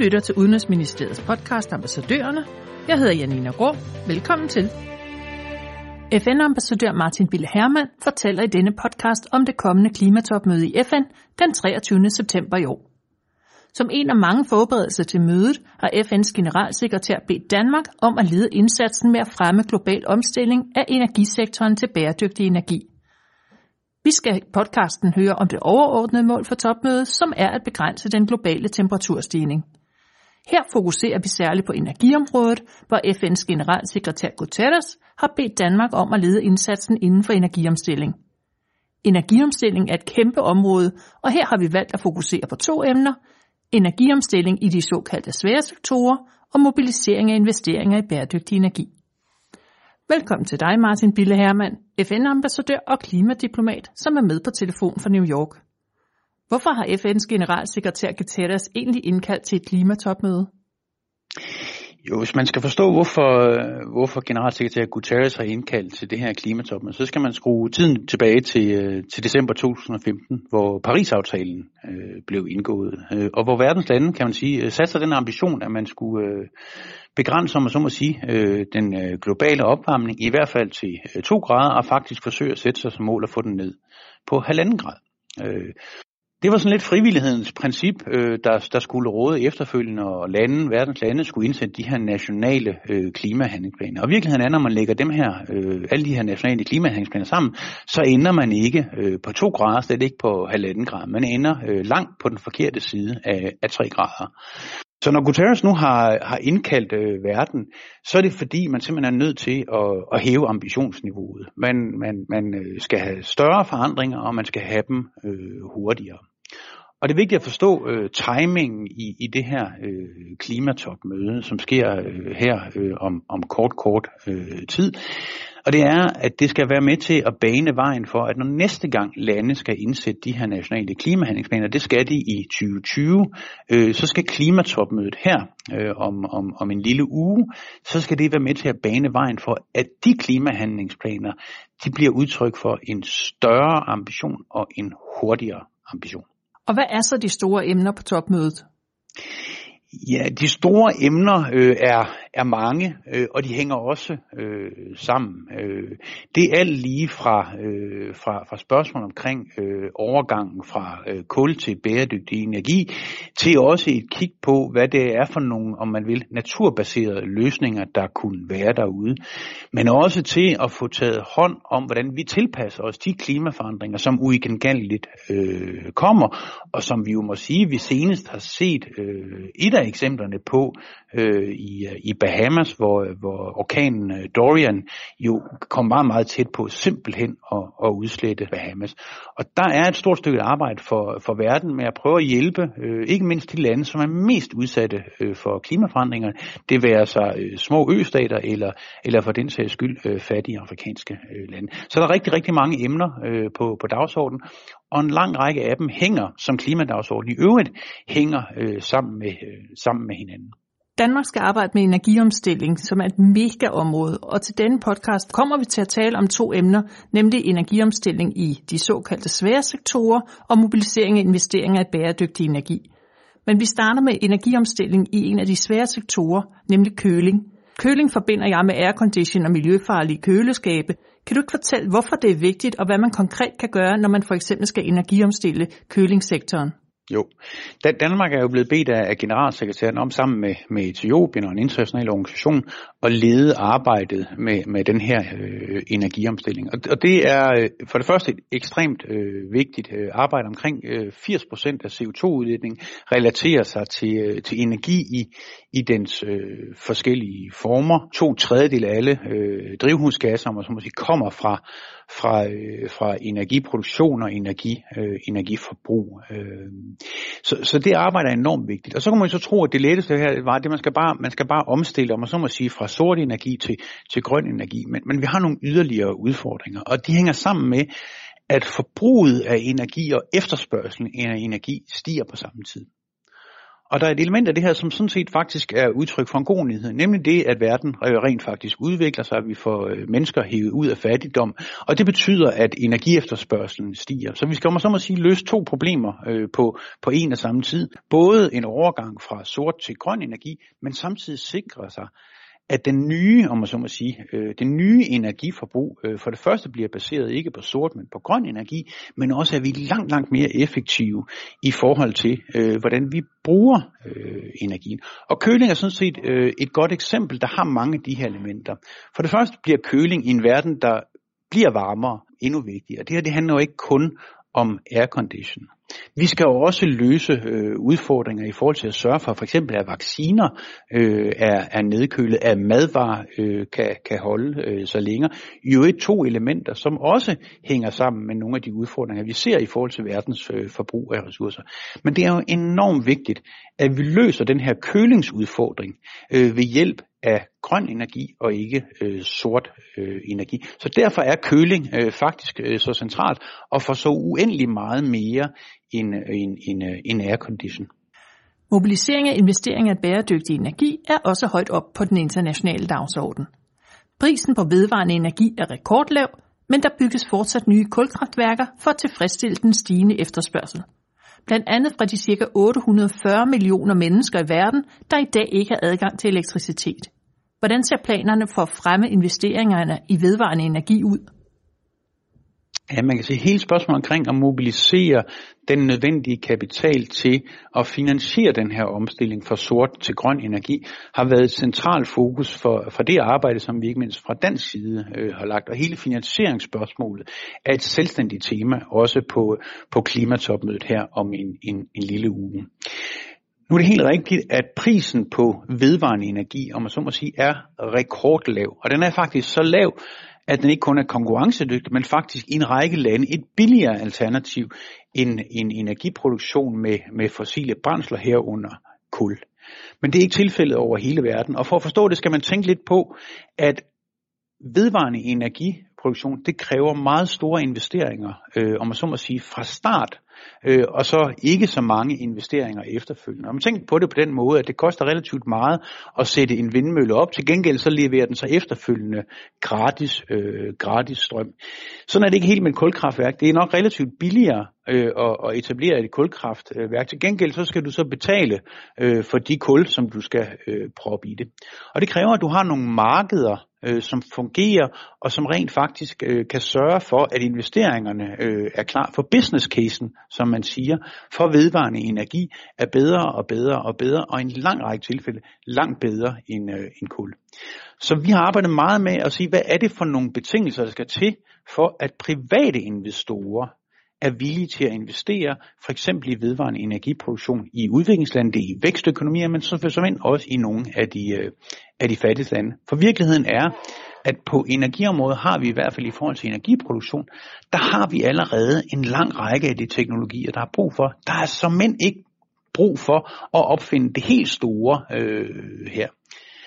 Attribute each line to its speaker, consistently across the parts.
Speaker 1: lytter til Udenrigsministeriets podcast Ambassadørerne. Jeg hedder Janina Grå. Velkommen til. FN-ambassadør Martin Bille Hermann fortæller i denne podcast om det kommende klimatopmøde i FN den 23. september i år. Som en af mange forberedelser til mødet har FN's generalsekretær bedt Danmark om at lede indsatsen med at fremme global omstilling af energisektoren til bæredygtig energi. Vi skal i podcasten høre om det overordnede mål for topmødet, som er at begrænse den globale temperaturstigning. Her fokuserer vi særligt på energiområdet, hvor FN's generalsekretær Guterres har bedt Danmark om at lede indsatsen inden for energiomstilling. Energiomstilling er et kæmpe område, og her har vi valgt at fokusere på to emner. Energiomstilling i de såkaldte svære sektorer og mobilisering af investeringer i bæredygtig energi. Velkommen til dig, Martin Bille Hermann, FN-ambassadør og klimadiplomat, som er med på telefon fra New York. Hvorfor har FN's generalsekretær Guterres egentlig indkaldt til et klimatopmøde?
Speaker 2: Jo, hvis man skal forstå, hvorfor, hvorfor generalsekretær Guterres har indkaldt til det her klimatopmøde, så skal man skrue tiden tilbage til, øh, til december 2015, hvor Paris-aftalen øh, blev indgået, øh, og hvor verdens lande, kan man sige, øh, satte sig den ambition, at man skulle øh, begrænse, om man så må sige, øh, den øh, globale opvarmning, i hvert fald til øh, 2 grader, og faktisk forsøge at sætte sig som mål at få den ned på halvanden grad. Øh, det var sådan lidt frivillighedens princip, øh, der, der skulle råde efterfølgende, og lande, verdens lande skulle indsætte de her nationale øh, klimahandlingsplaner. Og virkeligheden er, når man lægger dem her, øh, alle de her nationale klimahandlingsplaner sammen, så ender man ikke øh, på to grader, slet ikke på halvanden grad. Man ender øh, langt på den forkerte side af, af tre grader. Så når Guterres nu har, har indkaldt øh, verden, så er det fordi, man simpelthen er nødt til at, at hæve ambitionsniveauet. Man, man, man øh, skal have større forandringer, og man skal have dem øh, hurtigere. Og det er vigtigt at forstå øh, timingen i, i det her øh, klimatopmøde, som sker øh, her øh, om, om kort, kort øh, tid. Og det er, at det skal være med til at bane vejen for, at når næste gang lande skal indsætte de her nationale klimahandlingsplaner, det skal de i 2020, øh, så skal klimatopmødet her øh, om, om, om en lille uge, så skal det være med til at bane vejen for, at de klimahandlingsplaner, de bliver udtryk for en større ambition og en hurtigere ambition.
Speaker 1: Og hvad er så de store emner på topmødet?
Speaker 2: Ja, de store emner øh, er, er mange, øh, og de hænger også øh, sammen. Øh, det er alt lige fra, øh, fra, fra spørgsmål omkring øh, overgangen fra øh, kul til bæredygtig energi, til også et kig på, hvad det er for nogle, om man vil, naturbaserede løsninger, der kunne være derude. Men også til at få taget hånd om, hvordan vi tilpasser os de klimaforandringer, som uigenkaldeligt øh, kommer, og som vi jo må sige, vi senest har set øh, et af eksemplerne på øh, i, øh, i Bahamas, hvor, øh, hvor orkanen øh, Dorian jo kom meget, meget tæt på simpelthen at, at udslette Bahamas. Og der er et stort stykke arbejde for, for verden med at prøve at hjælpe, øh, ikke mindst de lande, som er mest udsatte øh, for klimaforandringer, det være sig øh, små østater eller, eller for den sags skyld øh, fattige afrikanske øh, lande. Så der er rigtig, rigtig mange emner øh, på, på dagsordenen, og en lang række af dem hænger som klimadagsorden i øvrigt hænger øh, sammen, med, øh, sammen med hinanden.
Speaker 1: Danmark skal arbejde med energiomstilling, som er et mega område, og til denne podcast kommer vi til at tale om to emner, nemlig energiomstilling i de såkaldte svære sektorer og mobilisering af investeringer i bæredygtig energi. Men vi starter med energiomstilling i en af de svære sektorer, nemlig køling. Køling forbinder jeg med aircondition og miljøfarlige køleskabe. Kan du ikke fortælle, hvorfor det er vigtigt, og hvad man konkret kan gøre, når man for eksempel skal energiomstille kølingssektoren?
Speaker 2: Jo, Danmark er jo blevet bedt af generalsekretæren om sammen med, med Etiopien og en international organisation at lede arbejdet med, med den her øh, energiomstilling. Og, og det er øh, for det første et ekstremt øh, vigtigt øh, arbejde. Omkring øh, 80% af CO2-udledning relaterer sig til, øh, til energi i, i dens øh, forskellige former. To tredjedel af alle øh, drivhusgasser, om man sige, kommer fra fra, øh, fra energiproduktion og energi, øh, energiforbrug. Øh. Så, så det arbejde er enormt vigtigt. Og så kan man så tro, at det letteste her var, at man skal bare, man skal bare omstille, om man så må sige, fra sort energi til, til grøn energi. Men, men vi har nogle yderligere udfordringer, og de hænger sammen med, at forbruget af energi og efterspørgselen af energi stiger på samme tid. Og der er et element af det her, som sådan set faktisk er udtryk for en god nyhed, nemlig det, at verden rent faktisk udvikler sig, at vi får øh, mennesker hævet ud af fattigdom, og det betyder, at energiefterspørgselen stiger. Så vi skal om så må sige løse to problemer øh, på, på en og samme tid. Både en overgang fra sort til grøn energi, men samtidig sikre sig, at den nye, om man så må sige, øh, den nye energiforbrug øh, for det første bliver baseret ikke på sort, men på grøn energi, men også at vi er langt, langt mere effektive i forhold til, øh, hvordan vi bruger øh, energien. Og køling er sådan set øh, et godt eksempel, der har mange af de her elementer. For det første bliver køling i en verden, der bliver varmere, endnu vigtigere. Det her det handler jo ikke kun om aircondition. Vi skal jo også løse øh, udfordringer i forhold til at sørge for, for eksempel at vacciner øh, er, er nedkølet, at madvarer øh, kan, kan holde øh, så længere. Jo et to elementer, som også hænger sammen med nogle af de udfordringer, vi ser i forhold til verdens øh, forbrug af ressourcer. Men det er jo enormt vigtigt, at vi løser den her kølingsudfordring øh, ved hjælp af grøn energi og ikke øh, sort øh, energi. Så derfor er køling øh, faktisk øh, så centralt og for så uendelig meget mere end, øh, end, end, øh, end aircondition.
Speaker 1: Mobilisering af investeringer af bæredygtig energi er også højt op på den internationale dagsorden. Prisen på vedvarende energi er rekordlav, men der bygges fortsat nye kulkraftværker for at tilfredsstille den stigende efterspørgsel. Blandt andet fra de ca. 840 millioner mennesker i verden, der i dag ikke har adgang til elektricitet. Hvordan ser planerne for at fremme investeringerne i vedvarende energi ud?
Speaker 2: Ja, man kan sige hele spørgsmålet omkring at mobilisere den nødvendige kapital til at finansiere den her omstilling fra sort til grøn energi, har været et centralt fokus for, for det arbejde, som vi ikke mindst fra dansk side øh, har lagt. Og hele finansieringsspørgsmålet er et selvstændigt tema, også på, på klimatopmødet her om en, en, en lille uge. Nu er det helt rigtigt, at prisen på vedvarende energi, om man så må sige, er rekordlav. Og den er faktisk så lav, at den ikke kun er konkurrencedygtig, men faktisk i en række lande et billigere alternativ end en energiproduktion med, med fossile brændsler herunder kul. Men det er ikke tilfældet over hele verden, og for at forstå det skal man tænke lidt på, at vedvarende energi produktion, det kræver meget store investeringer, øh, om man så må sige, fra start øh, og så ikke så mange investeringer efterfølgende. Og man tænker på det på den måde, at det koster relativt meget at sætte en vindmølle op. Til gengæld så leverer den så efterfølgende gratis, øh, gratis strøm. Sådan er det ikke helt med et kulkraftværk. Det er nok relativt billigere øh, at, at etablere et kulkraftværk. Til gengæld så skal du så betale øh, for de kul, som du skal øh, proppe i det. Og det kræver, at du har nogle markeder, øh, som fungerer, og som rent faktisk øh, kan sørge for, at investeringerne øh, er klar. For business casen, som man siger, for vedvarende energi er bedre og bedre og bedre, og i en lang række tilfælde langt bedre end, øh, end kul. Så vi har arbejdet meget med at sige, hvad er det for nogle betingelser, der skal til, for at private investorer er villige til at investere, for eksempel i vedvarende energiproduktion i udviklingslande, det er i vækstøkonomier, men så også i nogle af de, øh, af de fattigste lande. For virkeligheden er, at på energiområdet har vi i hvert fald i forhold til energiproduktion, der har vi allerede en lang række af de teknologier, der er brug for. Der er som ikke brug for at opfinde det helt store øh, her.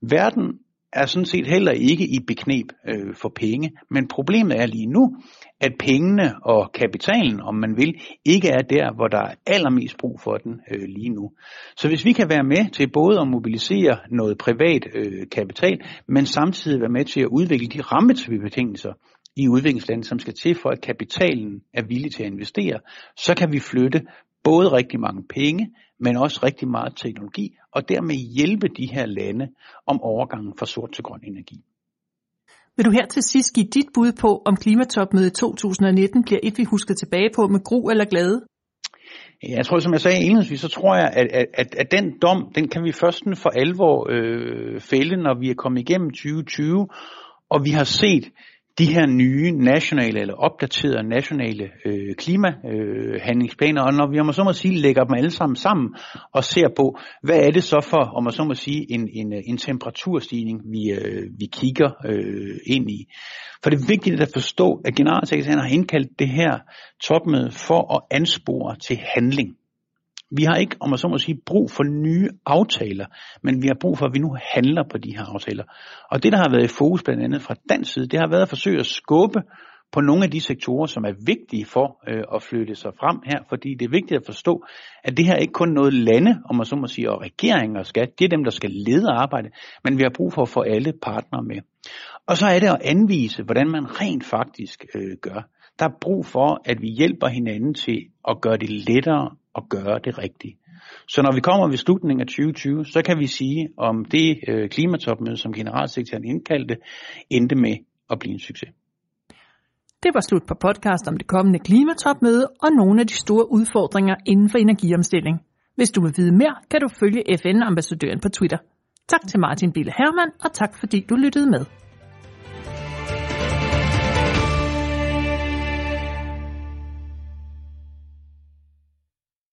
Speaker 2: Verden er sådan set heller ikke i beknep øh, for penge, men problemet er lige nu, at pengene og kapitalen, om man vil, ikke er der, hvor der er allermest brug for den øh, lige nu. Så hvis vi kan være med til både at mobilisere noget privat øh, kapital, men samtidig være med til at udvikle de rammebetingelser i udviklingslandet, som skal til for, at kapitalen er villig til at investere, så kan vi flytte både rigtig mange penge, men også rigtig meget teknologi, og dermed hjælpe de her lande om overgangen fra sort til grøn energi.
Speaker 1: Vil du her til sidst give dit bud på, om klimatopmødet 2019 bliver et, vi husker tilbage på med gru eller glæde?
Speaker 2: Jeg tror, som jeg sagde indledningsvis, så tror jeg, at, at, at den dom, den kan vi først for alvor øh, fælde, når vi er kommet igennem 2020, og vi har set de her nye nationale eller opdaterede nationale øh, klimahandlingsplaner, øh, og når vi om så må sige lægger dem alle sammen sammen og ser på, hvad er det så for, om man så må sige, en, en, en temperaturstigning, vi, øh, vi kigger øh, ind i. For det er vigtigt at forstå, at generalsekretæren har indkaldt det her topmøde for at anspore til handling. Vi har ikke, om man så må sige, brug for nye aftaler, men vi har brug for, at vi nu handler på de her aftaler. Og det, der har været i fokus blandt andet fra dansk side, det har været at forsøge at skubbe på nogle af de sektorer, som er vigtige for øh, at flytte sig frem her, fordi det er vigtigt at forstå, at det her ikke kun noget lande, om man så må sige, og regeringer skal, det er dem, der skal lede arbejdet, men vi har brug for at få alle partnere med. Og så er det at anvise, hvordan man rent faktisk øh, gør. Der er brug for, at vi hjælper hinanden til at gøre det lettere at gøre det rigtigt. Så når vi kommer ved slutningen af 2020, så kan vi sige, om det øh, klimatopmøde, som generalsekretæren indkaldte, endte med at blive en succes.
Speaker 1: Det var slut på podcast om det kommende klimatopmøde og nogle af de store udfordringer inden for energiomstilling. Hvis du vil vide mere, kan du følge FN-ambassadøren på Twitter. Tak til Martin Bille Hermann, og tak fordi du lyttede med.